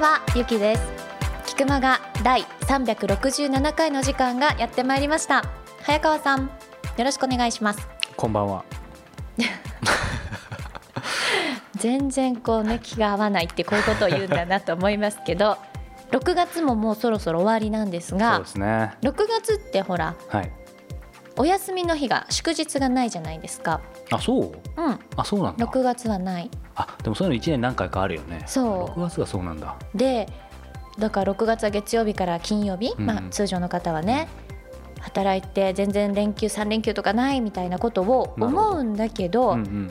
はゆきです。菊間が第367回の時間がやってまいりました。早川さんよろしくお願いします。こんばんは。全然こうね気が合わないってこういうことを言うんだなと思いますけど 6月ももうそろそろ終わりなんですそうがですね。6月ってほらはいお休みの日が祝日がないじゃないですか。あそう？うん。あそうなんだ。6月はない。あでもそういうの1年何回かあるよね。そう。6月がそうなんだ。でだから6月は月曜日から金曜日、うん。まあ、通常の方はね働いて全然連休3連休とかないみたいなことを思うんだけどうんうん。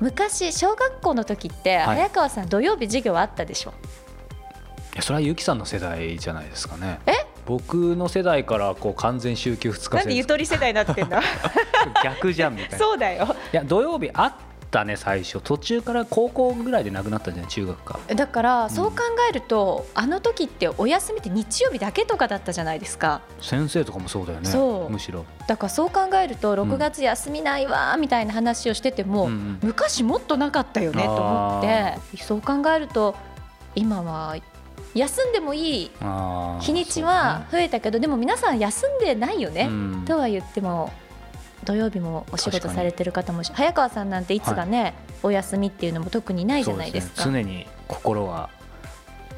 昔小学校の時ってはい。早川さん土曜日授業あったでしょ、いやそれはゆきさんの世代じゃないですかね。え？僕の世代からこう完全週休2日なんでゆ制とり世代になってんの 逆じゃんみたいな。いそうだよ。や土曜日あったね最初。途中から高校ぐらいでなくなったんじゃない中学か。だからそう考えると、あの時ってお休みって日曜日だけとかだったじゃないですか。先生とかもそうだよねそう。むしろ。だからそう考えると6月休みないわーみたいな話をしてても、うんうん。昔もっとなかったよねと思ってそう考えると今は休んでもいい日にちは増えたけど、でも皆さん休んでないよね、そうん。とは言っても土曜日もお仕事されてる方も早川さんなんていつがね、お休みっていうのも特にないじゃないですか。すね。常に心は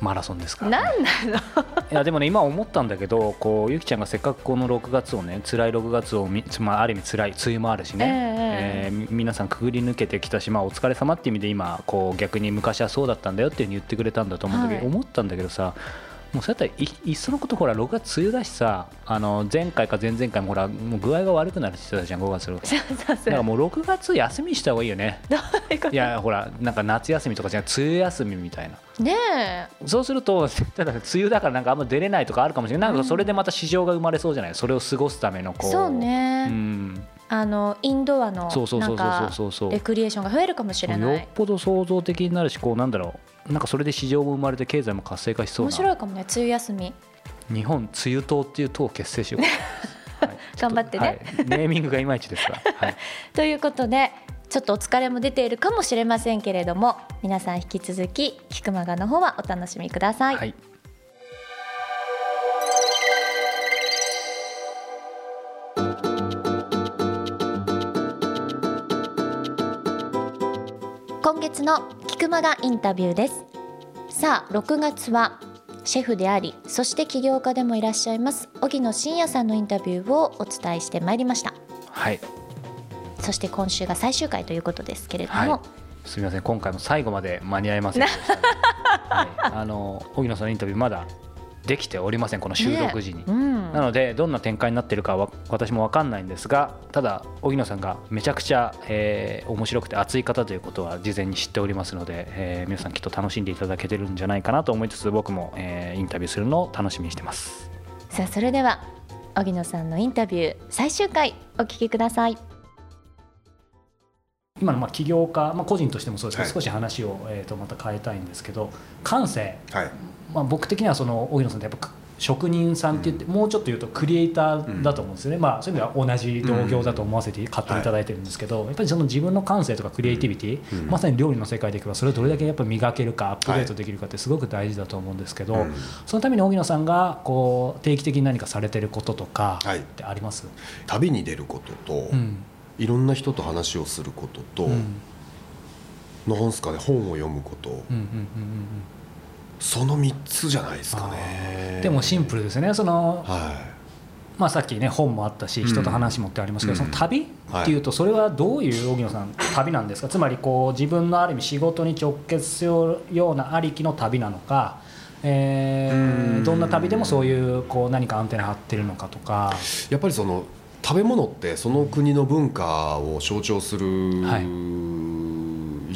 マラソンですから、なんなの？いやでもね今思ったんだけどこうゆきちゃんがせっかくこの6月をね辛い6月をみ、まあ、ある意味辛い梅雨もあるしね、えええーみ皆さんくぐり抜けてきたし、まあ、お疲れ様っていう意味で今こう逆に昔はそうだったんだよっていうふうに言ってくれたんだと思うんだけど、はい。思ったんだけどさもうそうやったらいいっそのことほら6月梅雨だしさあの前回か前々回もほらもう具合が悪くなるって言ってたじゃん5月6月。そうそうそう。だからもう6月休みした方がいいよね。いやほらなんか夏休みとかじゃ梅雨休みみたいな。ねえ。そうすると、ただ梅雨だからなんかあんま出れないとかあるかもしれない、なんかそれでまた市場が生まれそうじゃない、それを過ごすためのこう、そうね、うん、あのインドアのレクリエーションが増えるかもしれない。よっぽど創造的になるし、こうなんだろう、なんかそれで市場も生まれて、経済も活性化しそうな、面白いかもね梅雨休み。日本梅雨党っていう党を結成しよう、はい。頑張ってね。はい。ネーミングがいまいちですが、はい、ということでちょっとお疲れも出ているかもしれませんけれども皆さん引き続き「菊間が」の方はお楽しみください、はい、月の菊間がインタビューです。さあ6月はシェフでありそして起業家でもいらっしゃいます荻野真也さんのインタビューをお伝えしてまいりました。はい、そして今週が最終回ということですけれども、はい。すみません、今回も最後まで間に合いませんでした、はい、あの荻野さんのインタビュー、まだできておりません、この収録時に。ねうん。なのでどんな展開になっているかは私も分かんないんですがただ荻野さんがめちゃくちゃ、えー面白くて熱い方ということは事前に知っておりますので、えー皆さんきっと楽しんでいただけてるんじゃないかなと思いつつ僕も、えーインタビューするのを楽しみにしてます。さあそれでは荻野さんのインタビュー最終回お聞きください。今のまあ起業家、まあ、個人としてもそうですけど、はい。少し話を、えー、とまた変えたいんですけど感性、はいまあ、僕的にはその荻野さんってやっぱ職人さんって言って、もうちょっと言うとクリエイターだと思うんですよね、まあ、そういう意味では同じ同業だと思わせて買っていただいてるんですけど、やっぱりその自分の感性とかクリエイティビティ、うん。まさに料理の世界でいけばそれをどれだけやっぱ磨けるかアップデートできるかってすごく大事だと思うんですけど、うん。そのために荻野さんがこう定期的に何かされてることとかはい。ってあります、旅に出ることと、うん。いろんな人と話をすることと、うん。なんすかね？本を読むこと、うんうんうんうんその3つじゃないですかあねでもシンプルですね。そのはまあ、さっきね本もあったしうん。人と話もってありますけど、うん。その旅っていうとそれはどういう荻野さん旅なんですか？つまりこう自分のある意味仕事に直結するようなありきの旅なのか、えーうん。どんな旅でもそういうこう何かアンテナ張ってるのかとか、いやっぱりその食べ物ってその国の文化を象徴する、はい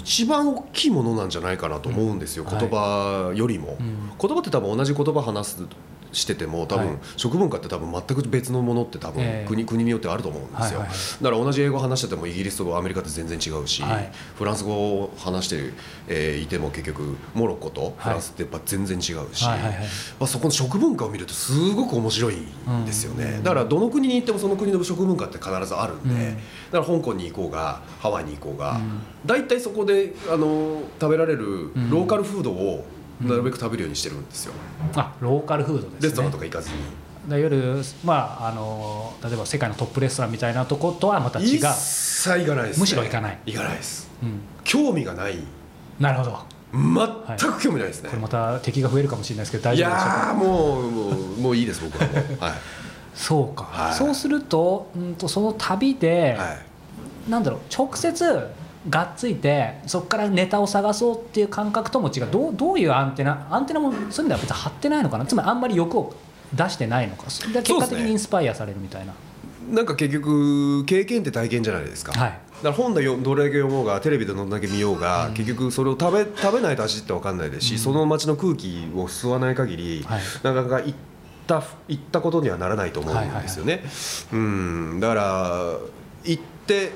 一番大きいものなんじゃないかなと思うんですよ、うん言葉よりも、うん。言葉って多分同じ言葉話すしてても多分、はい食文化って多分全く別のものって多分、ええ。国国によってあると思うんですよ、だから同じ英語話しててもイギリスとアメリカって全然違うし、はい。フランス語を話して、えーいても結局モロッコとフランスってやっぱ全然違うし、まあ、そこの食文化を見るとすごく面白いんですよね、うん。だからどの国に行ってもその国の食文化って必ずあるんで、うん。だから香港に行こうがハワイに行こうが、うん。大体そこであの食べられるん。ローカルフードをなるべく食べるようにしてるんですよ、あローカルフードですね。レストランとか行かずに。だ夜まああの例えば世界のトップレストランみたいなとことはまた違う。一切行かないです、ね、むしろ行かない。行かないです。うん、興味がない。なるほど。全く興味ないですね、これまた敵が増えるかもしれないですけど大い丈夫でしょうか？やーもうもうもういいです僕は。も うはい。そうか、はい。そうすると,、うん、とその旅で、はい。なんだろう直接がっついてそこからネタを探そうっていう感覚とも違う。どうどういうアンテナアンテナもそういう意味では別に張ってないのかな。つまりあんまり欲を出してないのか。それで結果的にインスパイアされるみたいな、なんか結局経験って体験じゃないですか、はい。だから本で読どれだけ読もうがテレビでどんだけ見ようが、結局それを食べ食べないと味って分かんないですし、その街の空気を吸わない限り、はい。なかなか行った行ったことにはならないと思うんですよね。うん。だから行って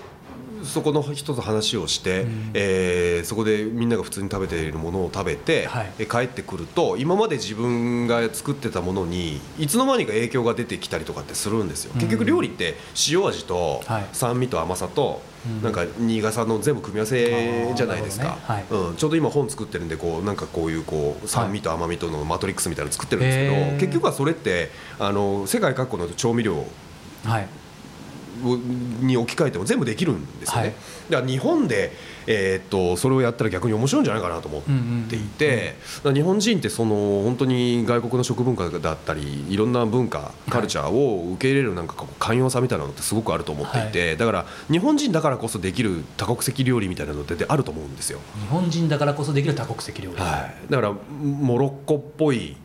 そこの人と話をして、うん。えーそこでみんなが普通に食べているものを食べて、はい。え帰ってくると今まで自分が作ってたものにいつの間にか影響が出てきたりとかってするんですよ。うん。結局料理って塩味とはい。酸味と甘さと、うん。なんか苦さの全部組み合わせじゃないですか、あーなるほどね。うん、ちょうど今本作ってるんでこうなんかこういうこう酸味と甘みとのマトリックスみたいなの作ってるんですけど、へー。結局はそれってあの世界各国の調味料はい。をに置き換えても全部できるんですよね、はい。だから日本で、えーっとそれをやったら逆に面白いんじゃないかなと思っていて、だから日本人ってその本当に外国の食文化だったりいろんな文化カルチャーを受け入れるなんか寛容さみたいなのってすごくあると思っていて、だから日本人だからこそできる多国籍料理みたいなのってあると思うんですよ。日本人だからこそできる多国籍料理、はい、だからモロッコっぽい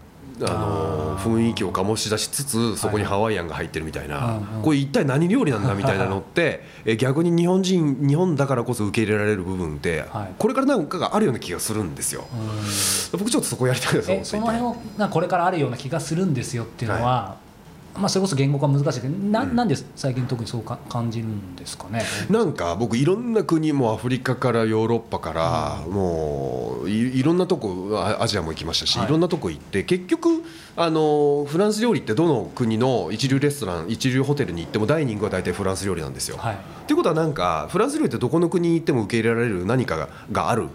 あの雰囲気を醸し出しつつそこにハワイアンが入ってるみたいな、これ一体何料理なんだみたいなのってえ逆に日本人日本だからこそ受け入れられる部分って、はい。これからなんかがあるような気がするんですよ。うん。僕ちょっとそこやりたいなと思っていてえその辺をなこれからあるような気がするんですよっていうのは、まあ、それこそ言語化難しいけどな,、ん、なんで最近特にそうか感じるんですかね？なんか僕いろんな国もアフリカからヨーロッパからもういいろんなとこあアジアも行きましたし、はい。い、ろんなとこ行って結局あのフランス料理ってどの国の一流レストラン一流ホテルに行ってもダイニングは大体フランス料理なんですよ。はい。っていうことはなんかフランス料理ってどこの国に行っても受け入れられる何かががある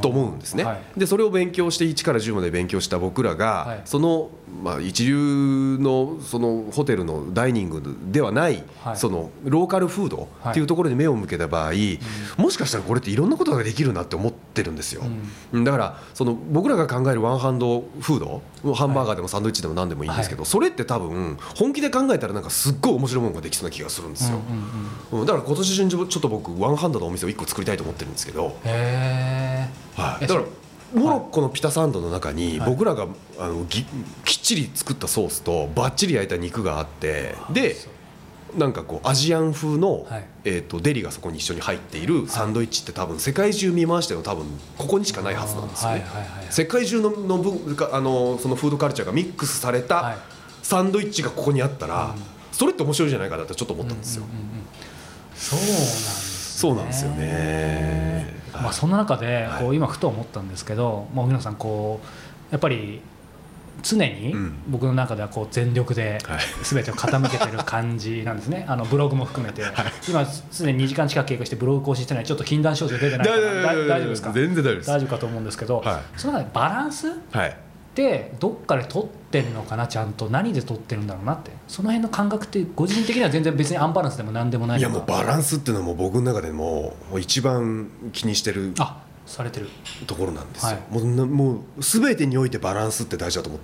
と思うんですね、はい。でそれを勉強して1から10まで勉強した僕らが、はい。その、まあ、一流のそのホテルのダイニングではない、はい。そのローカルフードっていうところに目を向けた場合、もしかしたらこれっていろんなことができるなって思ってるんですよ、だからその僕らが考えるワンハンドフードハンバーガーでもサンドイッチでも何でもいいんですけど、はそれって多分本気で考えたらなんかすっごい面白いものができそうな気がするんですよ、だから今年中にちょっと僕ワンハンドのお店を1個作りたいと思ってるんですけど、へはい、えだからモロッコのピタサンドの中にはい。僕らがあのぎきっちり作ったソースとバッチリ焼いた肉があってでなんかこうアジアン風の、はい。えー、とデリがそこに一緒に入っているサンドイッチって多分世界中見回しても多分ここにしかないはずなんですよね。世界中のの文化あのそのフードカルチャーがミックスされはい。たサンドイッチがここにあったら、それって面白いじゃないかなってちょっと思ったんですよ。そうなんそうなんですよね。まあ、そんな中ではい。こう今ふと思ったんですけど、まあ、荻野さんこうやっぱり常にうん。僕の中ではこう全力ではい。全てを傾けてる感じなんですね。あのブログも含めて、今すでに2時間近く経過してブログ更新してないちょっと禁断症状出てないからだ大丈夫ですか？全然大丈夫です。大丈夫かと思うんですけど、はその中でバランス？っはい。てどっかで取ってるのかなちゃんと。何で取ってるんだろうなって。その辺の感覚ってご自身的には全然別にアンバランスでも何でもないいやもうバランスっていうのはもう僕の中でも一番気にしてるあされてる。ところなんですよ、はい。もうなもう全てにおいてバランスって大事だと思っ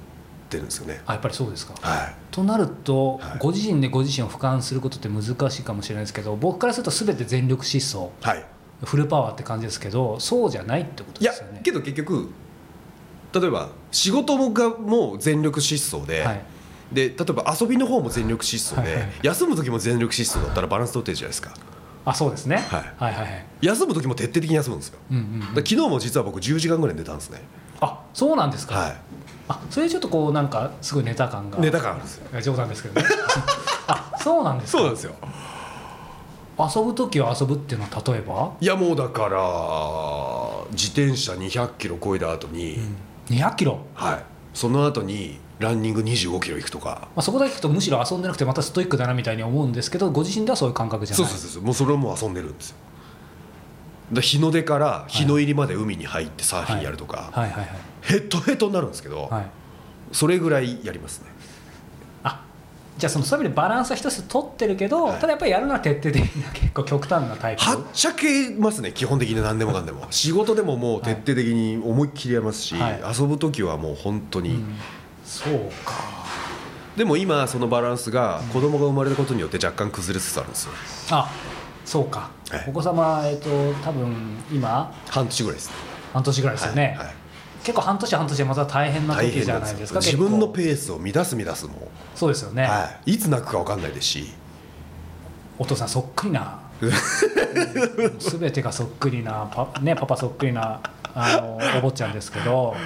てるんですよね。あやっぱりそうですか。はい。となると、はい。ご自身でご自身を俯瞰することって難しいかもしれないですけど僕からすると全て全力疾走。はい。フルパワーって感じですけどそうじゃないってこといやですよね。けど結局例えば仕事がもう全力疾走で、はい。で例えば遊びの方も全力疾走で、はいはい休む時も全力疾走だったらバランス取ってるじゃないですか。あそうですね、はい。はいはいはい。休む時も徹底的に休むんですよ、うんうんうん。昨日も実は僕10時間ぐらい寝たんですね。あそうなんですか、はあそれちょっとこうなんかすごいネタ感が。い寝た感あるんですよ。冗談ですけどね。あそうなんですか。そうなんですよ。遊ぶ時は遊ぶっていうのは例えば、いやもうだから自転車200キロ超えた後に、200キロ、はい、その後にランニング25キロ行くとか。まあ、そこだけ聞くとむしろ遊んでなくてまたストイックだなみたいに思うんですけどご自身ではそういう感覚じゃない。そうそうそうもうそれはもう遊んでるんですよ。で日の出から日の入りまで海に入ってサーフィンやるとか、はい。はい。はい。ヘトヘトになるんですけど、はい。それぐらいやりますね。あじゃあそのそういう意味でバランスは一つ取ってるけど、はい。ただやっぱりやるのは徹底的な結構極端なタイプ。はっちゃけますね基本的に何でも。かんでも仕事でももう徹底的に思いっきりやりますし、はい。遊ぶ時はもう本当に、うん。そうか。でも今そのバランスが子供が生まれたことによって若干崩れつつあるんですよ。あそうか、はい。お子様えっ、と多分今半年ぐらいですね。半年ぐらいですよね、はいはい結構半年半年でまた大変な大時じゃ変ないですす。か自分のペーースを乱す乱すも。そうですよね、はい、いつ泣くか分かんないですし。お父さんそっくりな。すべてがそっくりなパ,、ね、パパそっくりなあのお坊ちゃんですけど。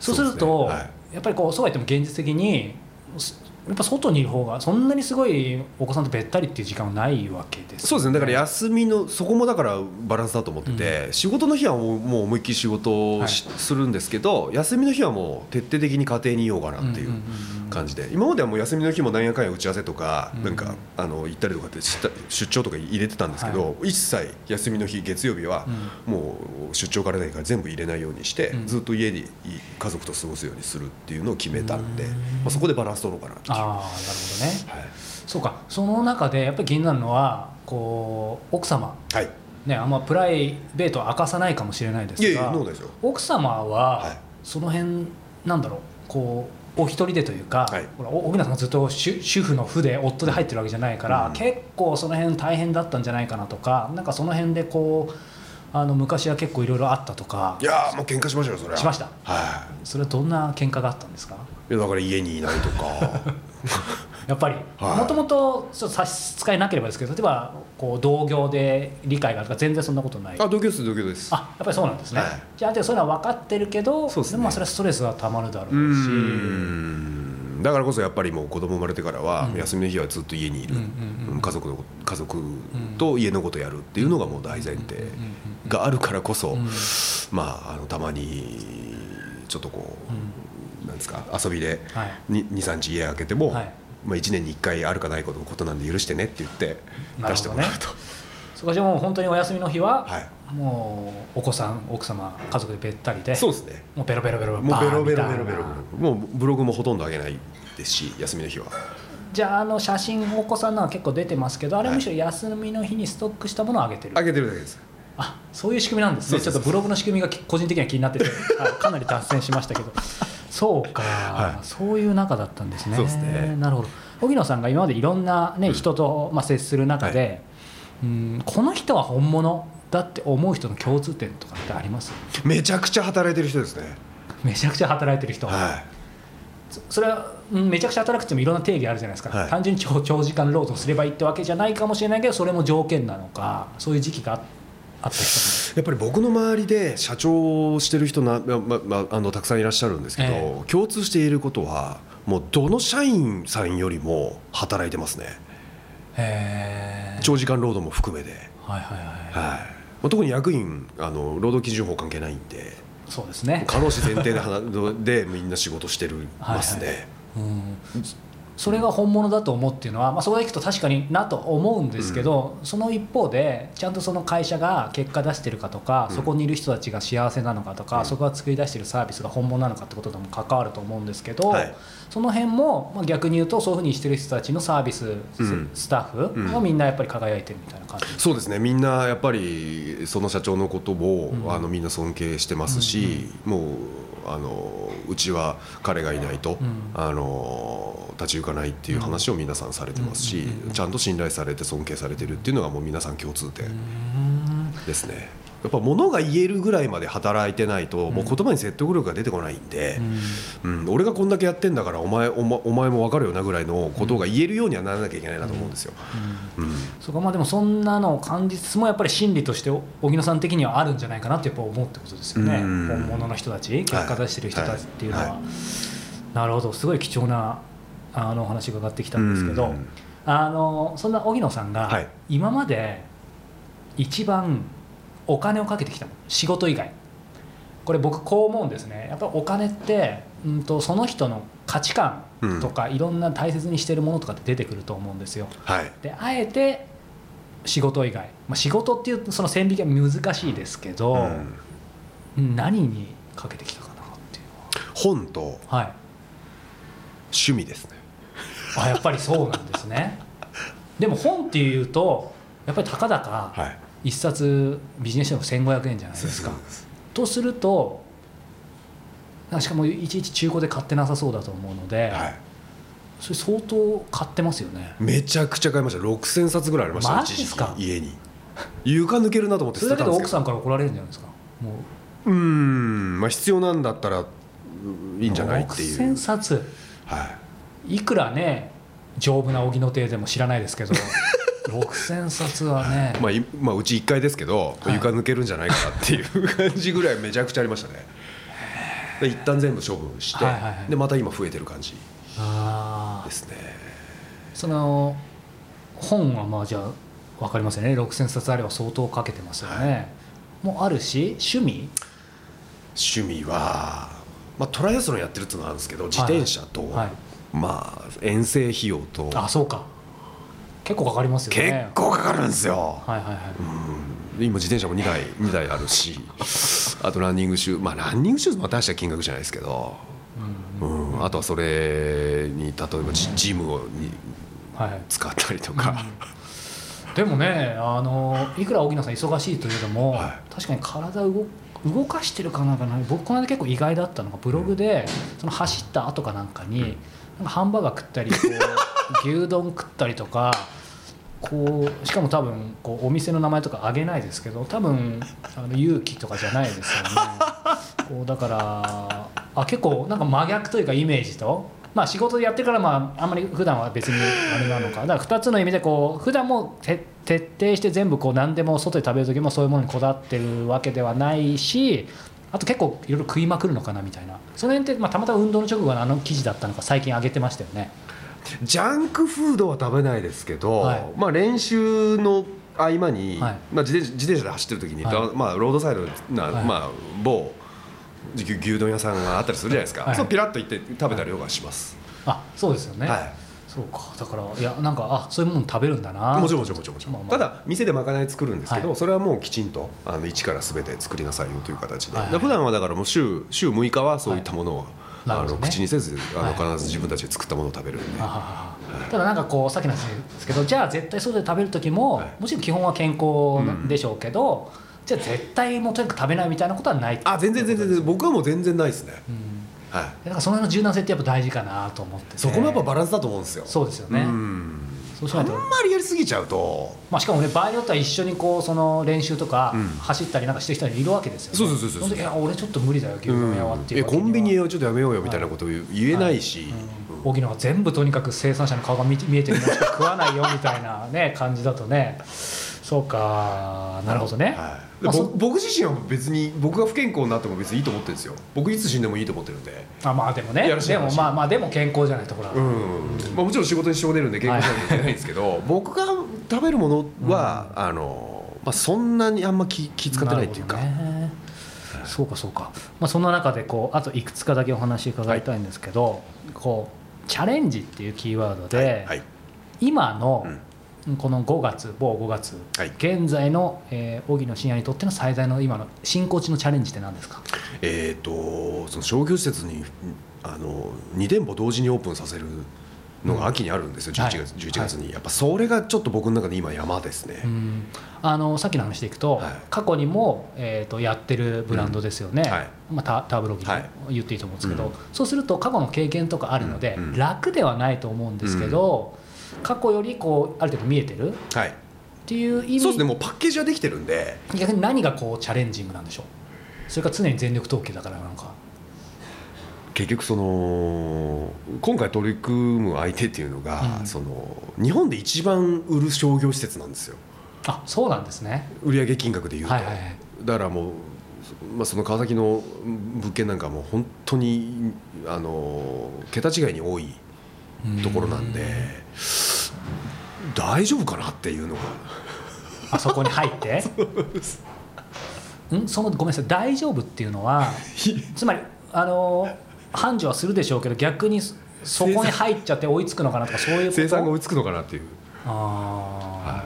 そうするとね。はい。やっぱりこうそうは言っても現実的にすやっぱ外にいる方がそんなにすごいお子さんとべったりっていう時間はないわけですよそうですね。だから休みのそこもだからバランスだと思ってて、仕事の日はもうもう思いっきり仕事をし、するんですけど休みの日はもう徹底的に家庭にいようかなっていううんうんうんうん。感じで今まではもう休みの日もなんやかんや打ち合わせとか、うんなんかあの行ったりとかって出張とか入れてたんですけど、一切休みの日月曜日はもう出張からないから全部入れないようにして、うん。ずっと家に家族と過ごすようにするっていうのを決めたんで、うん。まあ、そこでバランス取ろうかなっていう。ああなるほどね。はい。そうか。その中でやっぱり気になるのはこう奥様。はい、ねあんまプライベートは明かさないかもしれないですがいやいやそうですよ奥様は、はい。その辺なんだろう。こうお一人でというか、はい。ほらお荻野さんがずっと主主婦の負で夫で入ってるわけじゃないから、うん。結構その辺大変だったんじゃないかなとかなんかその辺でこうあの昔は結構いろいろあったとかいやーもう喧嘩しましたよそれは。しました。はそれはどんな喧嘩があったんですか？いいやだから家にいないとか やっぱり。はい。もともと差し支えなければですけど例えばこう同業で理解があるとか全然そんなことない。あ同居です同居です。あやっぱりそうなんですね、はい。じゃあある程度そういうのは分かってるけどそうですね。もまあそれはストレスがたまるだろうし。うだからこそやっぱりもう子供生まれてからはうん。休みの日はずっと家にいる、家族の家族と家のことやるっていうのがもう大前提があるからこそ、うん。まああのたまにちょっとこう、なんですか？遊びで。はい。23日家開けても、はい。まあ、1年に1回あるかないことのことなんで許してねって言って出してもらうと。そこじゃもう本当にお休みの日は、はい。もうお子さん奥様家族でべったりでそうですね。もうベロベロベロもうベロベロベロベロ。もうブログもほとんど上げないですし休みの日は。じゃああの写真お子さんのは結構出てますけどあれはい。むしろ休みの日にストックしたものを上げてる、上げてるだけです。あそういう仕組みなんですね。ちょっとブログの仕組みが個人的には気になってて、はいかなり脱線しましたけどそうか、はい。そういう中だったんですね。すね。なるほど。荻野さんが今までいろんな、ねうん。人と、まあ、接する中で、うんこの人は本物だって思う人の共通点とかってあります？めちゃくちゃ働いてる人ですね。めちゃくちゃ働いてる人、はそそれはうんめちゃくちゃ働くってもいろんな定義あるじゃないですか、はい。単純に長長時間労働すればいいってわけじゃないかもしれないけどそれも条件なのかそういう時期がああった人いやっぱり僕の周りで社長をしてる人な、まままあのたくさんいらっしゃるんですけど、え共通していることはもうどの社員さんよりも働いてますね。へえ。長時間労働も含めて、はいはいはい。はい。まあ、特に役員あの労働基準法関係ないんでそうですね。過労死前提で話でみんな仕事してるますね、はい。うんそれが本物だと思うっていうのは、まあ、そこでいくと確かになと思うんですけど、その一方でちゃんとその会社が結果出してるかとか、うん。そこにいる人たちが幸せなのかとか、うん。そこが作り出してるサービスが本物なのかってこととも関わると思うんですけど、はい。その辺も、まあ、逆に言うとそういうふうにしてる人たちのサービス、うん。スタッフはみんなやっぱり輝いてるみたいな感じ、そうですね。みんなやっぱりその社長のことを、うん。あのみんな尊敬してますし、もうあのうちは彼がいないと、うん。あの立ち行かないっていう話を皆さんされてますし、うんちゃんと信頼されて尊敬されてるっていうのがもう皆さん共通点うん。ですね。やっぱ物が言えるぐらいまで働いてないと、もう言葉に説得力が出てこないんで、うん。俺がこんだけやってんだからお前お,、前も分かるよなぐらいのことが言えるようにはならなきゃいけないなと思うんですよ。うんそうかまあでもそんなのを感じつつもやっぱり心理として荻野さん的にはあるんじゃないかなってやっぱ思うってことですよね。うん。本物の人たち結果出してる人たちっていうのは、はい。はなるほど。すごい貴重なあのお話が伺ってきたんですけど、うん。あのそんな荻野さんがはい。今まで一番お金をかけてきた仕事以外。これ僕こう思うんですね。やっぱりお金って、うん、とその人の価値観とか、いろんな大切にしてるものとかって出てくると思うんですよ。はい。であえて仕事以外、まあ、仕事っていうその線引きは難しいですけど、うん。何にかけてきたかなっていう本とのははい。趣味ですね。あやっぱりそうなんですね。でも本っていうとやっぱりたかだかはい。一冊ビジネス書も1500円じゃないですか。とするとしかもいちいち中古で買ってなさそうだと思うので、はいそれ相当買ってますよね。めちゃくちゃ買いました。6000冊ぐらいありました。マジですか？家に。床抜けるなと思ってそれだけで奥捨てたんですけどさんから怒られるんじゃないですか？もう。うーん。まあ必要なんだったらうんいいんじゃないっていう。6000冊。はい。いくらね丈夫な荻野邸でも知らないですけど。6000冊はね、まあ、いまあうち1階ですけど、はい。床抜けるんじゃないかなっていう感じぐらいめちゃくちゃありましたね。で一旦全部処分して、はいはいはい。でまた今増えてる感じですね。その本はまあじゃあ分かりますよね。6000冊あれば相当かけてますよね、もあるし趣味？趣味は、まあ、トライアスロンやってるっていうのがあるんですけど自転車と、はい。まあ遠征費用と。あそうか。結構かかりますよ結ね構かかるんですよ、はいはいはい、で今自転車も2台2台あるしあとランニングシューまあランニングシューズも大した金額じゃないですけど、うん、あとはそれに例えばジジムをに使ったりとか、でもねあのいくら荻野さん忙しいといえども、はい。確かに体動動かしてるかなんかな僕この間結構意外だったのがブログで、その走った後かなんかに、なんかハンバーガー食ったりこう 牛丼食ったりとかこうしかも多分こうお店の名前とかあげないですけど多分あの勇気とかじゃないですよね。こうだからあ結構なんか真逆というかイメージと。まあ仕事でやってるからまああんまり普段は別にあれなのか。だから2つの意味でこう普段もて徹底して全部こう何でも外で食べる時もそういうものにこだわってるわけではないしあと結構いろいろ食いまくるのかなみたいな。その辺ってまあたまたま運動の直後のあの記事だったのか最近上げてましたよね。ジャンクフードは食べないですけど、はい。まあ、練習の合間に、はい。まあ、自転自転車で走ってる時に、はい。まあ、ロードサイドな、はい。まあ、某牛牛丼屋さんがあったりするじゃないですか、はい。そうピラッと行って食べたりとかします、あそうですよね、はい。そうか。だからいやなんかあそういうもの食べるんだな。もちろんもちろんもちろんもちろん、まあまあ。ただ店でまかない作るんですけど、はい。それはもうきちんとあの一から全て作りなさいよという形で,で、はい。はい普段はだからもう週週6日はそういったものを、あの口にせずあのはい。必ず自分たちで作ったものを食べるんで、あははただなんかこうさっきの話ですけどじゃあ絶対外で食べる時も、はい。もちろん基本は健康でしょうけど、じゃあ絶対もうとにかく食べないみたいなことはないあ全然全然全然。僕はもう全然ないですね、うん。はい、でなんかその辺の柔軟性ってやっぱ大事かなと思ってて。そこもやっぱバランスだと思うんですよ。そうですよね、うん。そうしないと。あんまりやりすぎちゃうと。まあ、しかもね場合によっては一緒にこうその練習とかうん。走ったりなんかしてる人いるわけですよ、ね。そうそうそうそういや俺ちょっと無理だよ牛丼屋はっていうえわけにはコンビニをちょっとやめようよみたいなことを言言えないし、うん。荻野が全部とにかく生産者の顔が見見えてるものしか食わないよみたいなね感じだとねそうか。なるほどね、はい。でまあ僕自身は別に僕が不健康になっても別にいいと思ってるんですよ。僕いつ死んでもいいと思ってるんで。あまあでもね。でもまあまあでも健康じゃないところは、うん。まあ、もちろん仕事に支障出るんで健康しなきゃいけないんですけど、僕が食べるものは、あのまあ、そんなにあんま気気使ってないっていうか、そうかそうか、まあ、そんな中でこうあといくつかだけお話伺いたいんですけど、こうチャレンジっていうキーワードで、はい、今のこの5月某5月、はい。現在の、えー、荻野真也にとっての最大の今の進行中のチャレンジって何ですか？えっ、とその商業施設にあの2店舗同時にオープンさせるのが秋にあるんですよ、11月はい。11月に、やっぱそれがちょっと僕の中で今山ですね、うん。あのさっきの話でいくと、はい。過去にも、えー、とやってるブランドですよね、うん。はい。まあ、タターブロギはい。言っていいと思うんですけど、うん。そうすると過去の経験とかあるので、うん。うん。楽ではないと思うんですけど、過去よりこうある程度見えてる？っはい。ていう意味。そうですねもうパッケージはできてるんで。逆に何がこうチャレンジングなんでしょう？それから常に全力投球だからなのか。結局その今回取り組む相手っていうのが、うん。その日本で一番売る商業施設なんですよ。あそうなんですね。売上金額でいうと、はいはいはい。だからもう、まあ、その川崎の物件なんかもう本当にあの桁違いに多いところなんで、大丈夫かなっていうのが。あそこに入って？んそのごめんなさい。大丈夫っていうのは つまりあの繁盛はするでしょうけど逆にそそこに入っちゃって追いつくのかなとかそういう生産が追いつくのかなっていう。あ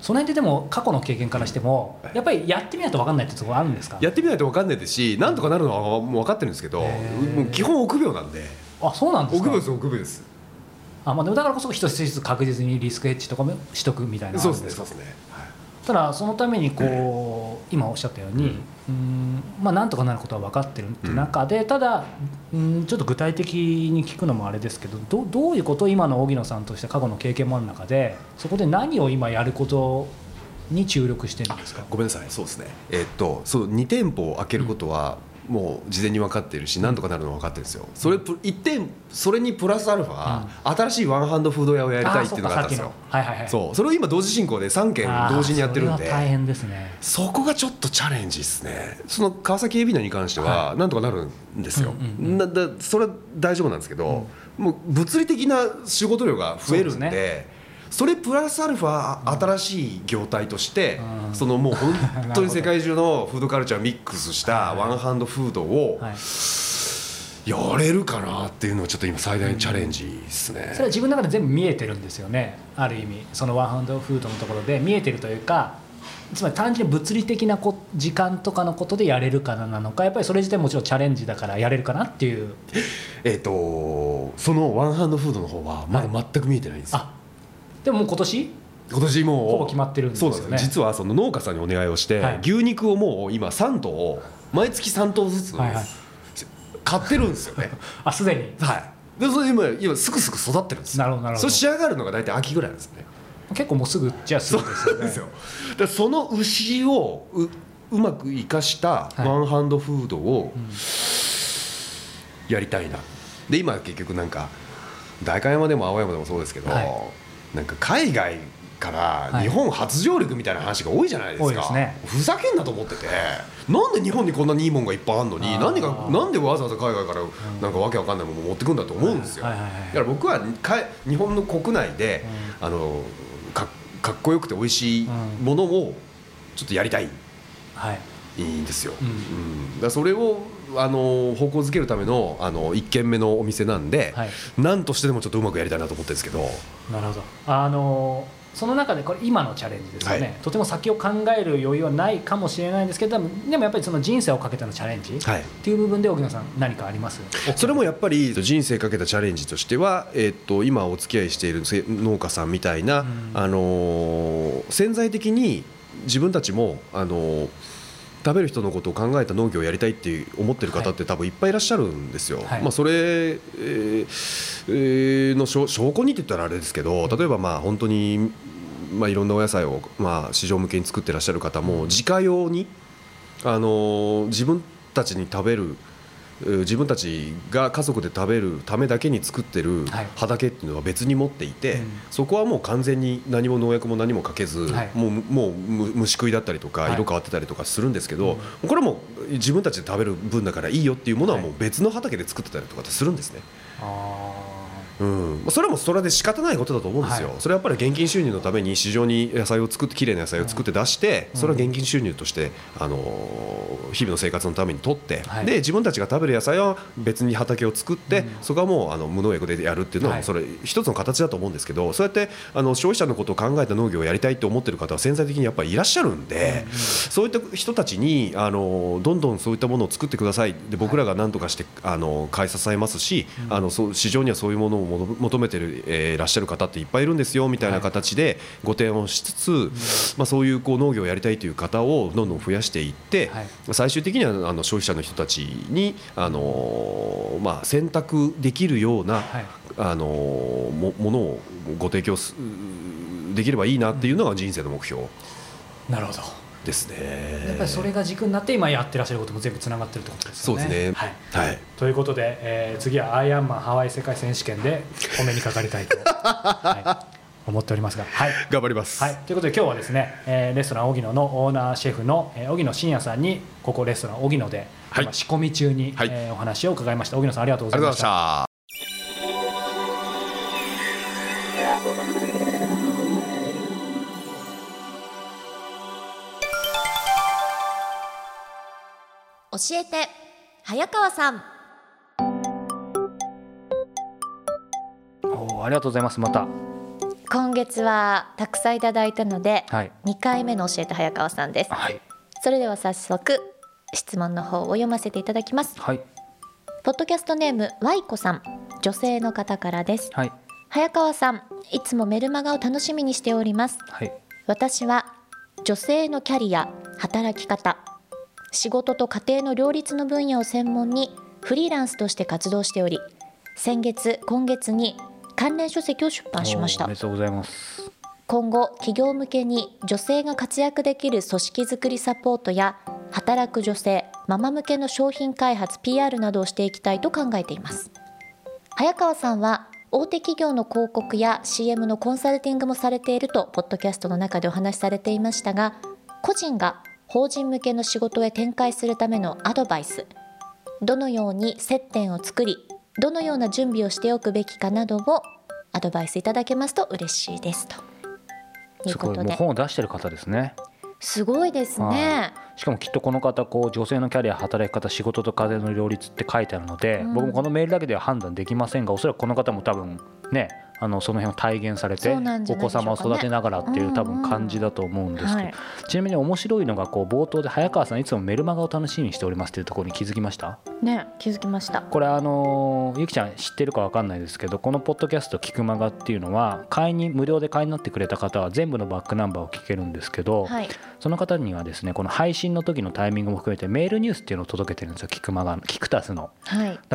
その辺ででも過去の経験からしてもやっぱりやってみないと分かんないってところあるんですか？やってみないと分かんないですしなんとかなるのはもう分かってるんですけどもう基本臆病なんで。あそうなんですか？臆病です臆病ですあまあ、でもだからこそ一つ一つ確実にリスクヘッジとかもしとくみたいなそうですねそうですね、はい、ただそのためにこう、今おっしゃったように、うん、まあなんとかなることは分かってるって中で、ただうんちょっと具体的に聞くのもあれですけどどどういうことを今の荻野さんとして過去の経験もある中でそこで何を今やることに注力してるんですか？ごめんなさい。そうですね。えー、っとその2店舗を開けることは、もう事前に分かっているし何とかなるの分かってるんですよ。それ一点それにプラスアルファ、うん、新しいワンハンドフード屋をやりたいっていうのがあったんですよ。はいはいはい、そう。それを今同時進行で3件同時にやってるんで。大変ですね。そこがちょっとチャレンジですね。その川崎エビナに関しては何とかなるんですよ、うんうんうん、だそれは大丈夫なんですけど、うん、もう物理的な仕事量が増えるんでそれプラスアルファ新しい業態として、そのもう本当に世界中のフードカルチャーミックスしたワンハンドフードを、やれるかなっていうのはちょっと今最大のチャレンジですね、それは自分の中で全部見えてるんですよね。ある意味。そのワンハンドフードのところで見えてるというかつまり単純に物理的なこ時間とかのことでやれるかななのかやっぱりそれ自体もちろんチャレンジだからやれるかなっていう。えっとそのワンハンドフードの方はまだ全く見えてないんです、はいでももう今年？今年もうほぼ決まってるんですよね。そうなん実はその農家さんにお願いをして、はい、牛肉をもう今3頭毎月3頭ずつ買ってるんですよね。あすでに。はい。でそれ今今すくすく育ってるんですなるほどなるほど。それ仕上がるのが大体秋ぐらいなんですね。結構もうすぐじゃあすぐですよね。そでその牛をううまく生かしたワンハンドフードをやりたいな、で今結局なんか代官山でも青山でもそうですけど、はい、なんか海外から日本初上陸みたいな話が多いじゃないですか、はいね、ふざけんなと思ってて。なんで日本にこんなにいいもんがいっぱいあるのに何がなんでわざわざ海外からなんかわけわかんないもの持ってくんだと思うんですよ、だから僕はか日本の国内で、うん、あのかかっこよくて美味しいものをちょっとやりたい、はい、いいんですよ、うん、うん、だそれをあの方向づけるためのあの1軒目のお店なんで、はい、何としてでもちょっとうまくやりたいなと思ってるんですけど。なるほど。あのその中でこれ今のチャレンジですよね、はい、とても先を考える余裕はないかもしれないんですけどでもやっぱりその人生をかけてのチャレンジっていう部分で荻野さん何かあります？それもやっぱり人生かけたチャレンジとしては、えー、っと今お付き合いしている農家さんみたいな、あの潜在的に自分たちもあの食べる人のことを考えた農業をやりたいって思ってる方って多分いっぱいいらっしゃるんですよ。はい、まあ、それ、えー、の証拠にって言ったらあれですけど例えばまあ本当に、まあ、いろんなお野菜をまあ市場向けに作ってらっしゃる方も自家用にあの自分たちに食べる自分たちが家族で食べるためだけに作ってる畑っていうのは別に持っていて、はいそこはもう完全に何も農薬も何もかけず、はい、もうもう虫食いだったりとか色変わってたりとかするんですけど、はい、これはもう自分たちで食べる分だからいいよっていうものはもう別の畑で作ってたりとかするんですね。うん、それもそれで仕方ないことだと思うんですよ、はい、それはやっぱり現金収入のために市場に野菜を作ってきれいな野菜を作って出して、それは現金収入としてあの日々の生活のためにとって、はい、で自分たちが食べる野菜は別に畑を作って、そこはもうあの無農薬でやるっていうのはそれ一つの形だと思うんですけどそうやってあの消費者のことを考えた農業をやりたいと思ってる方は潜在的にやっぱりいらっしゃるんで、そういった人たちにあのどんどんそういったものを作ってください。で僕らが何とかしてあの買い支えますし、あのそう市場にはそういうものを求めてる、えー、らっしゃる方っていっぱいいるんですよみたいな形でご提案をしつつ、まあ、そういうこう農業をやりたいという方をどんどん増やしていって、最終的にはあの消費者の人たちにあの、まあ、選択できるような、あのもものをご提供できればいいなっていうのが人生の目標。なるほどですね。やっぱりそれが軸になって今やってらっしゃることも全部つながってるってことですよね。そうですね、はい、はい、ということで、えー、次はアイアンマンハワイ世界選手権でお目にかかりたいと、はい、思っておりますが、はい、頑張ります、はい、ということで今日はですね、えー、レストラン荻野のオーナーシェフの、えー、荻野真也さんにここレストラン荻野で、はい、仕込み中に、はい、えー、お話を伺いました。荻野さんありがとうございました。教えて早川さん。おありがとうございます。また。今月はたくさんいただいたので、はい。2回目の教えて早川さんです。はい。それでは早速質問の方を読ませていただきます。はい。ポッドキャストネームワイコさん。女性の方からです。はい。早川さんいつもメルマガを楽しみにしております。はい。私は女性のキャリア働き方仕事と家庭の両立の分野を専門にフリーランスとして活動しており先月今月に関連書籍を出版しました。おめでとうございます。今後企業向けに女性が活躍できる組織づくりサポートや働く女性ママ向けの商品開発 PR などをしていきたいと考えています。早川さんは大手企業の広告や CM のコンサルティングもされているとポッドキャストの中でお話しされていましたが個人が法人向けの仕事へ展開するためのアドバイス。どのように接点を作りどのような準備をしておくべきかなどをアドバイスいただけますと嬉しいです。ということで。もう本を出してる方ですね。すごいですね。しかもきっとこの方こう女性のキャリア働き方仕事と家庭の両立って書いてあるので、うん。僕もこのメールだけでは判断できませんがおそらくこの方も多分ねあのその辺を体現されてお子様を育てながらっていう多分感じだと思うんですけど、はいちなみに面白いのがこう冒頭で早川さんいつもメルマガを楽しみにしておりますっていうところに気づきました？ね、気づきました。これあのゆきちゃん知ってるかわかんないですけどこのポッドキャスト「聞くマガ」っていうのは会員に無料で会員になってくれた方は全部のバックナンバーを聞けるんですけど、はい。その方にはですねこの配信の時のタイミングも含めてメールニュースっていうのを届けてるんですよ聞くマガの聞くタスの。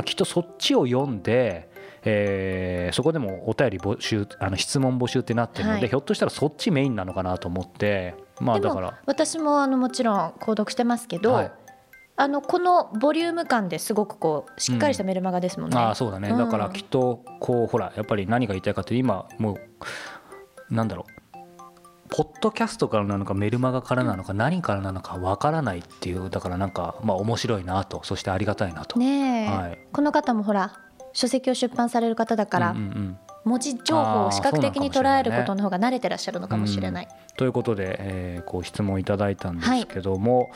きっとそっちを読んで、えーそこでもお便り募集あの質問募集ってなってるので、はい。ひょっとしたらそっちメインなのかなと思ってまあだから。私もあのもちろん購読してますけど、はい。あのこのボリューム感ですごくこうしっかりしたメルマガですもんね。ああそうだね、うん。だからきっとこうほらやっぱり何が言いたいかって今もうなんだろう。ポッドキャストからなのかメルマガからなのか何からなのかわからないっていうだからなんかまあ面白いなとそしてありがたいなと。ねえ、はい。この方もほら書籍を出版される方だから、うんうんうん。文字情報を視覚的に捉えることの方が慣れてらっしゃるのかもしれない。ということで、えーこう質問いただいたんですけども、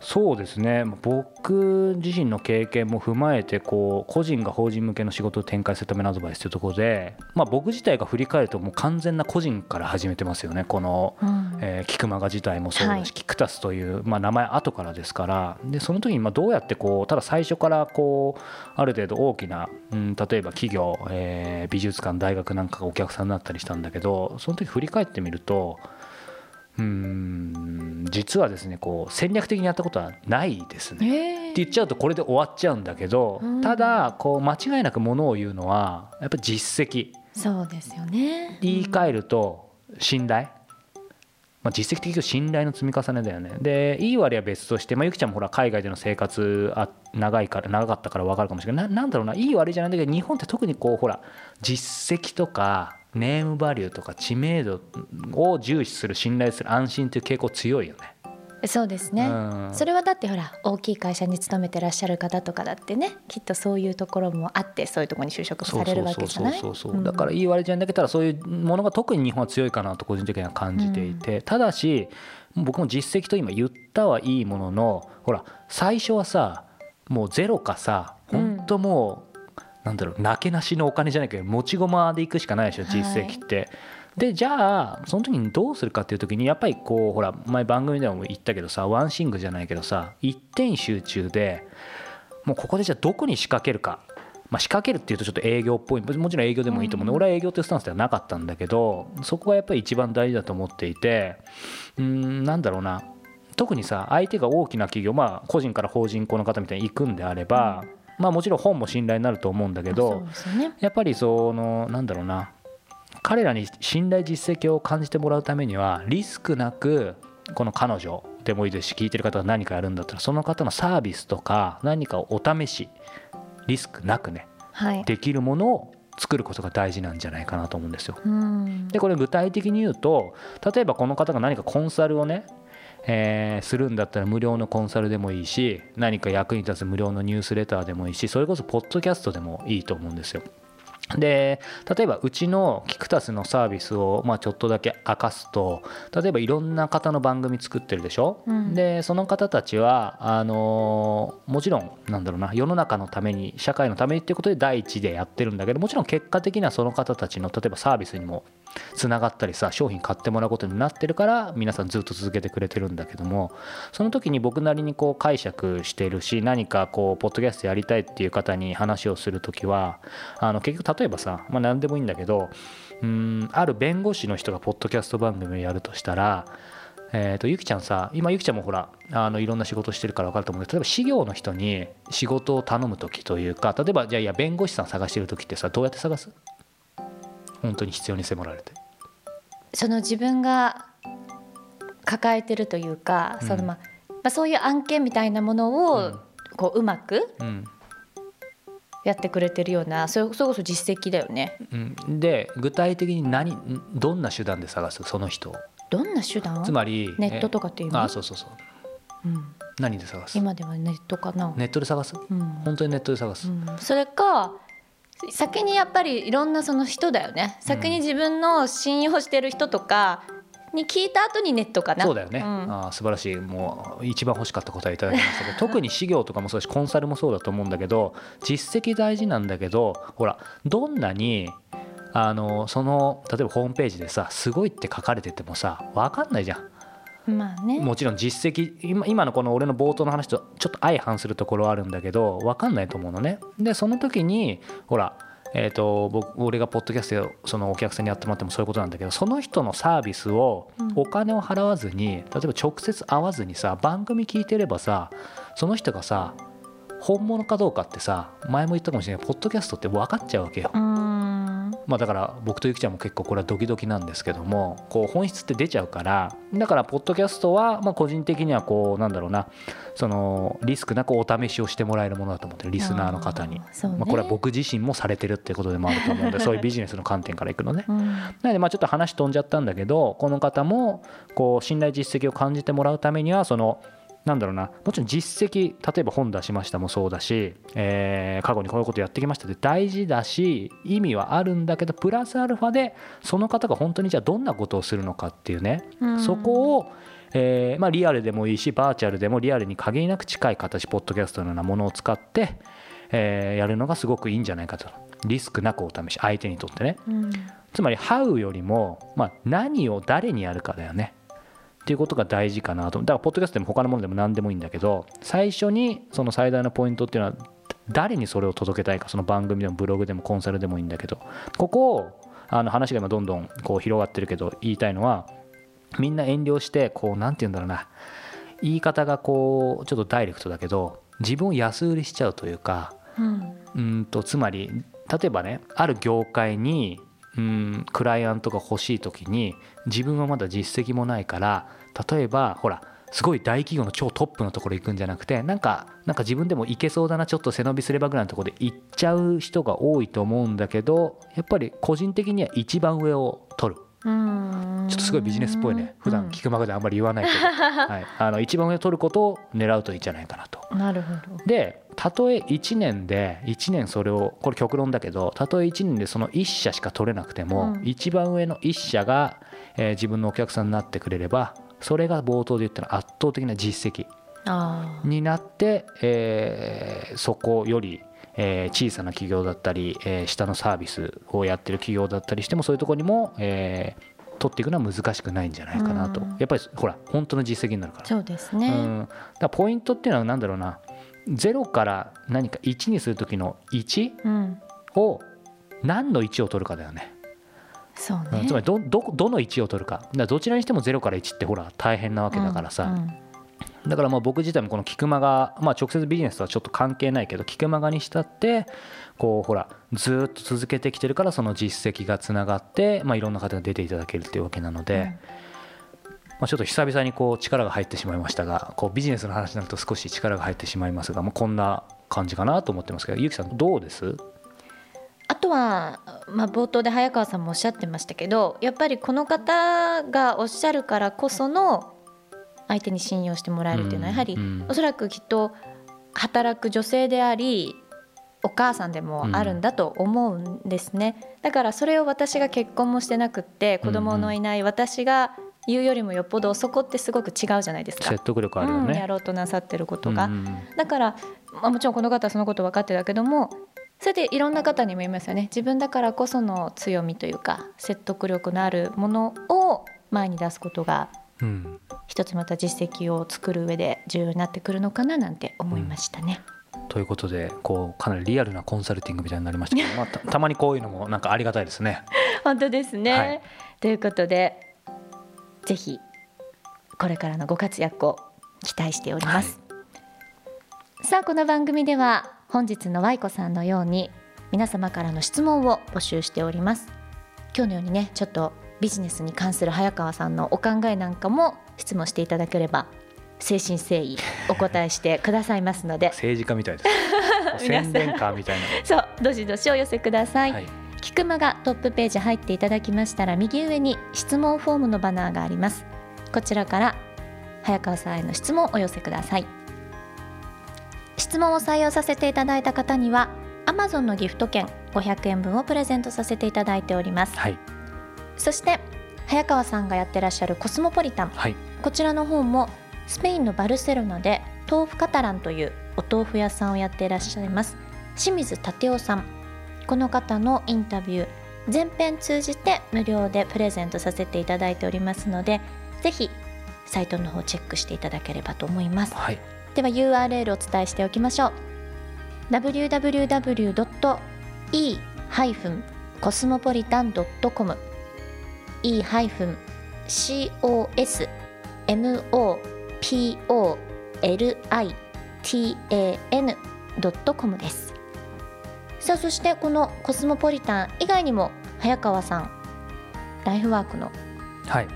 そうですね。僕自身の経験も踏まえてこう個人が法人向けの仕事を展開するためのアドバイスというところで、まあ、僕自体が振り返るともう完全な個人から始めてますよね。この、うん。えーキクマガ自体もそうだし、はい。キクタスという、まあ、名前後からですからでその時にまあどうやってこうただ最初からこうある程度大きな、うん、例えば企業、えー美術館大学なんかがお客さんになったりしたんだけどその時振り返ってみるとうーん実はですねこう戦略的にやったことはないですね。えって言っちゃうとこれで終わっちゃうんだけど、うん。ただこう間違いなくものを言うのはやっぱり実績。そうですよね。言い換えると信頼、まあ、実績的に言うと信頼の積み重ねだよね。でいい悪いは別として、まあ、ゆきちゃんもほら海外での生活あ長いから長かったから分かるかもしれない。ななんだろうな。いい悪いじゃないんだけど日本って特にこうほら実績とかネームバリューとか知名度を重視する信頼する安心という傾向強いよね。そうですね、うん。それはだってほら大きい会社に勤めてらっしゃる方とかだってねきっとそういうところもあってそういうところに就職もされるわけじゃない？だからいい悪いじゃないんだけどただそういうものが特に日本は強いかなと個人的には感じていて、ただし僕も実績と今言ったはいいもののほら最初はさもうゼロかさ本当もう、なんだろうなけなしのお金じゃないけど持ち駒でいくしかないでしょ実績って。でじゃあその時にどうするかっていう時にやっぱりこうほら前番組でも言ったけどさワンシングじゃないけどさ一点集中でもうここでじゃあどこに仕掛けるか、まあ、仕掛けるっていうとちょっと営業っぽいもちろん営業でもいいと思うね、俺は営業というスタンスではなかったんだけどそこがやっぱり一番大事だと思っていてうーんなんだろうな。特にさ相手が大きな企業まあ個人から法人この方みたいに行くんであれば、まあもちろん本も信頼になると思うんだけそどね。やっぱりそのなんだろうな。彼らに信頼実績を感じてもらうためにはリスクなくこの彼女でもいいですし聞いてる方が何かやるんだったらその方のサービスとか何かをお試しリスクなくねはい。できるものを作ることが大事なんじゃないかなと思うんですよ。うん。でこれ具体的に言うと例えばこの方が何かコンサルをね、えーするんだったら無料のコンサルでもいいし何か役に立つ無料のニュースレターでもいいしそれこそポッドキャストでもいいと思うんですよ。で例えばうちのキクタスのサービスを、まあ、ちょっとだけ明かすと例えばいろんな方の番組作ってるでしょ、うん、でその方たちはあのもちろんなんだろうな世の中のために社会のためにっていうことで第一でやってるんだけどもちろん結果的にはその方たちの例えばサービスにもつながったりさ商品買ってもらうことになってるから皆さんずっと続けてくれてるんだけどもその時に僕なりにこう解釈してるし何かこうポッドキャストやりたいっていう方に話をする時はあの結局例えばさ、まあ、何でもいいんだけどうんある弁護士の人がポッドキャスト番組をやるとしたらえーと、ゆきちゃんさ今ゆきちゃんもほらあのいろんな仕事してるから分かると思うけど例えば事業の人に仕事を頼む時というか例えばじゃあいや弁護士さん探してる時ってさどうやって探す？本当に必要に迫られて。その自分が抱えてるというか、うん、そのまあ、そういう案件みたいなものをこううまくやってくれてるようなそれこそ実績だよね。うん、で具体的に何どんな手段で探す？その人どんな手段？つまりネットとかっていうあそうそうそう、うん、何で探す？今ではネットかな。ネットで探す、うん、本当にネットで探す、うん、それか先にやっぱりいろんなその人だよね。先に自分の信用してる人とかに聞いた後にネットかな。そうだよね、うん、あ素晴らしい。もう一番欲しかった答えいただきましたけど 特に事業とかもそうだしコンサルもそうだと思うんだけど実績大事なんだけどほらどんなにあのその例えばホームページでさすごいって書かれててもさ分かんないじゃん。まあね、もちろん実績今今のこの俺の冒頭の話とちょっと相反するところはあるんだけど分かんないと思うのね。でその時にほらえーと、僕俺がポッドキャストでそのお客さんにやってもらってもそういうことなんだけどその人のサービスをお金を払わずに、うん、例えば直接会わずにさ番組聞いてればさその人がさ本物かどうかってさ前も言ったかもしれないポッドキャストって分かっちゃうわけよ。まあ、だから僕とゆきちゃんも結構これはドキドキなんですけどもこう本質って出ちゃうからだからポッドキャストはま個人的にはこうなんだろうなそのリスクなくお試しをしてもらえるものだと思ってるリスナーの方に、ね、まあ、これは僕自身もされてるっていうことでもあると思うんで そういうビジネスの観点からいくのね。うん、なのでまあちょっと話飛んじゃったんだけどこの方もこう信頼実績を感じてもらうためにはそのなんだろうな。もちろん実績例えば本出しましたもそうだし、えー、過去にこういうことやってきましたって大事だし意味はあるんだけどプラスアルファでその方が本当にじゃあどんなことをするのかっていうね、うん、そこを、えーまあ、リアルでもいいしバーチャルでもリアルに限りなく近い形ポッドキャストのようなものを使って、えー、やるのがすごくいいんじゃないかと。リスクなくお試し相手にとってね、うん、つまり「How」よりも、まあ、何を誰にやるかだよね。っていうことが大事かなと。だからポッドキャストでも他のものでも何でもいいんだけど最初にその最大のポイントっていうのは誰にそれを届けたいか。その番組でもブログでもコンサルでもいいんだけど。ここをあの話が今どんどんこう広がってるけど言いたいのはみんな遠慮してこう何て言うんだろうな。言い方がこうちょっとダイレクトだけど自分を安売りしちゃうというか、うん、うんとつまり例えばねある業界にうん。クライアントが欲しい時に自分はまだ実績もないから例えばほらすごい大企業の超トップのところ行くんじゃなくてなんかなんか自分でも行けそうだなちょっと背伸びすればぐらいのところで行っちゃう人が多いと思うんだけどやっぱり個人的には一番上を取る。ちょっとすごいビジネスっぽいね。普段聞くまであんまり言わないけど、はい、あの一番上を取ることを狙うといいんじゃないかなと。なるほど。でたとえ1年で1年それをこれ極論だけどたとえ1年でその1社しか取れなくても、うん、一番上の1社が、えー、自分のお客さんになってくれればそれが冒頭で言ったの圧倒的な実績になって、えー、そこより、えー、小さな企業だったり、えー、下のサービスをやってる企業だったりしてもそういうところにも、えー、取っていくのは難しくないんじゃないかなと、うん、やっぱりほら本当の実績になるから。そうですね、うん、だポイントっていうのは何だろうな0から何か1にする時の1を何の1を取るかだよね。そうね、つまりどどどの1を取るか。だどちらにしても0から1ってほら大変なわけだからさ、うんうん、だからまあ僕自体もこの菊間が、まあ、直接ビジネスとはちょっと関係ないけど菊間がにしたってこうほらずっと続けてきてるからその実績がつながって、まあ、いろんな方が出ていただけるっていうわけなので。うんまあ、ちょっと久々にこう力が入ってしまいましたがこうビジネスの話になると少し力が入ってしまいますが、まあ、こんな感じかなと思ってますけどゆきさんどうです？あとは、まあ、冒頭で早川さんもおっしゃってましたけどやっぱりこの方がおっしゃるからこその相手に信用してもらえるっていうのはやはり、おそらくきっと働く女性でありお母さんでもあるんだと思うんですね、うん、だからそれを私が結婚もしてなくって子供のいない私が言うよりもよっぽどそこってすごく違うじゃないですか。説得力あるよね、うん、やろうとなさってることが、うん、だから、まあ、もちろんこの方はそのこと分かってるけどもそれでいろんな方にも言いますよね。自分だからこその強みというか説得力のあるものを前に出すことが、うん、一つまた実績を作る上で重要になってくるのかななんて思いましたね。ということでこうかなりリアルなコンサルティングみたいになりましたけど、まあ、たまにこういうのもなんかありがたいですね。本当ですね、はい、ということでぜひこれからのご活躍を期待しております。はい、さあこの番組では本日のワイコさんのように皆様からの質問を募集しております。今日のようにねちょっとビジネスに関する早川さんのお考えなんかも質問していただければ誠心誠意お答えしてくださいますので。政治家みたいです 宣伝カーみたいな。そうどしどしお寄せください、はい、キクマがトップページ入っていただきましたら右上に質問フォームのバナーがあります。こちらから早川さんへの質問をお寄せください。質問を採用させていただいた方には Amazon のギフト券500円分をプレゼントさせていただいております、はい、そして早川さんがやってらっしゃるコスモポリタン、はい、こちらの方もスペインのバルセロナで豆腐カタランというお豆腐屋さんをやっていらっしゃいます。清水立夫さんこの方のインタビュー全編通じて無料でプレゼントさせていただいておりますのでぜひサイトの方チェックしていただければと思います、はい、では URL をお伝えしておきましょう。www.e-cosmopolitan.com e-cosmopolitan politan.com ですさあそしてこのコスモポリタン以外にも早川さんライフワークのはい。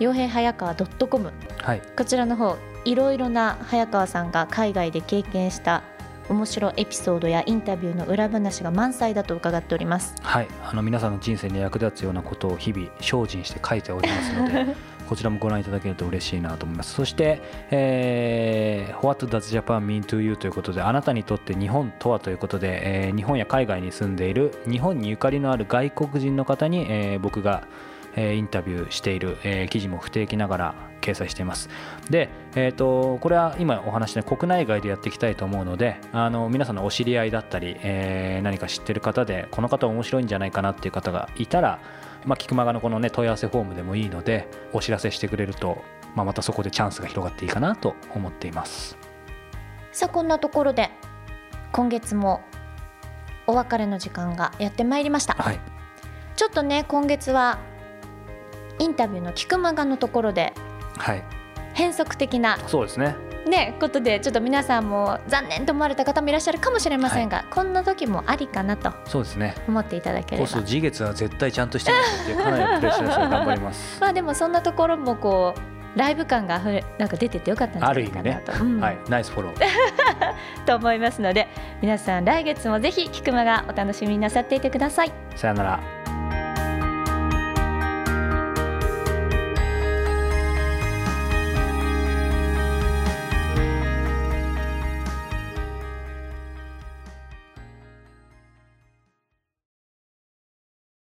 傭兵早川 .com、はい、こちらの方いろいろな早川さんが海外で経験した面白いエピソードやインタビューの裏話が満載だと伺っております。はい。あの皆さんの人生に役立つようなことを日々精進して書いておりますので こちらもご覧いただけると嬉しいなと思います。そして、えー、What does Japan mean to you ということであなたにとって日本とはということで、えー、日本や海外に住んでいる日本にゆかりのある外国人の方に、えー、僕がえ、インタビューしている、え、記事も不定期ながら掲載しています。で、えーと、これは今お話し国内外でやっていきたいと思うのであの皆さんのお知り合いだったり、えー、何か知ってる方でこの方面白いんじゃないかなっていう方がいたらまあ、菊間がのこのね問い合わせフォームでもいいのでお知らせしてくれると、まあ、またそこでチャンスが広がっていいかなと思っています。さあこんなところで今月もお別れの時間がやってまいりました、はい、ちょっとね今月はインタビューの菊間がのところで、はい、変則的なそうですねね、ことでちょっと皆さんも残念と思われた方もいらっしゃるかもしれませんが、はい、こんな時もありかなとそうですね。思っていただければ。そう次月は絶対ちゃんとしてますっていうかなりプレッシャーして頑張ります。まあでもそんなところもこうライブ感があふれなんか出ててよかったんじゃないかなと、ね。うん、はい。ナイスフォロー。と思いますので皆さん来月もぜひ菊間がお楽しみになさっていてください。さよなら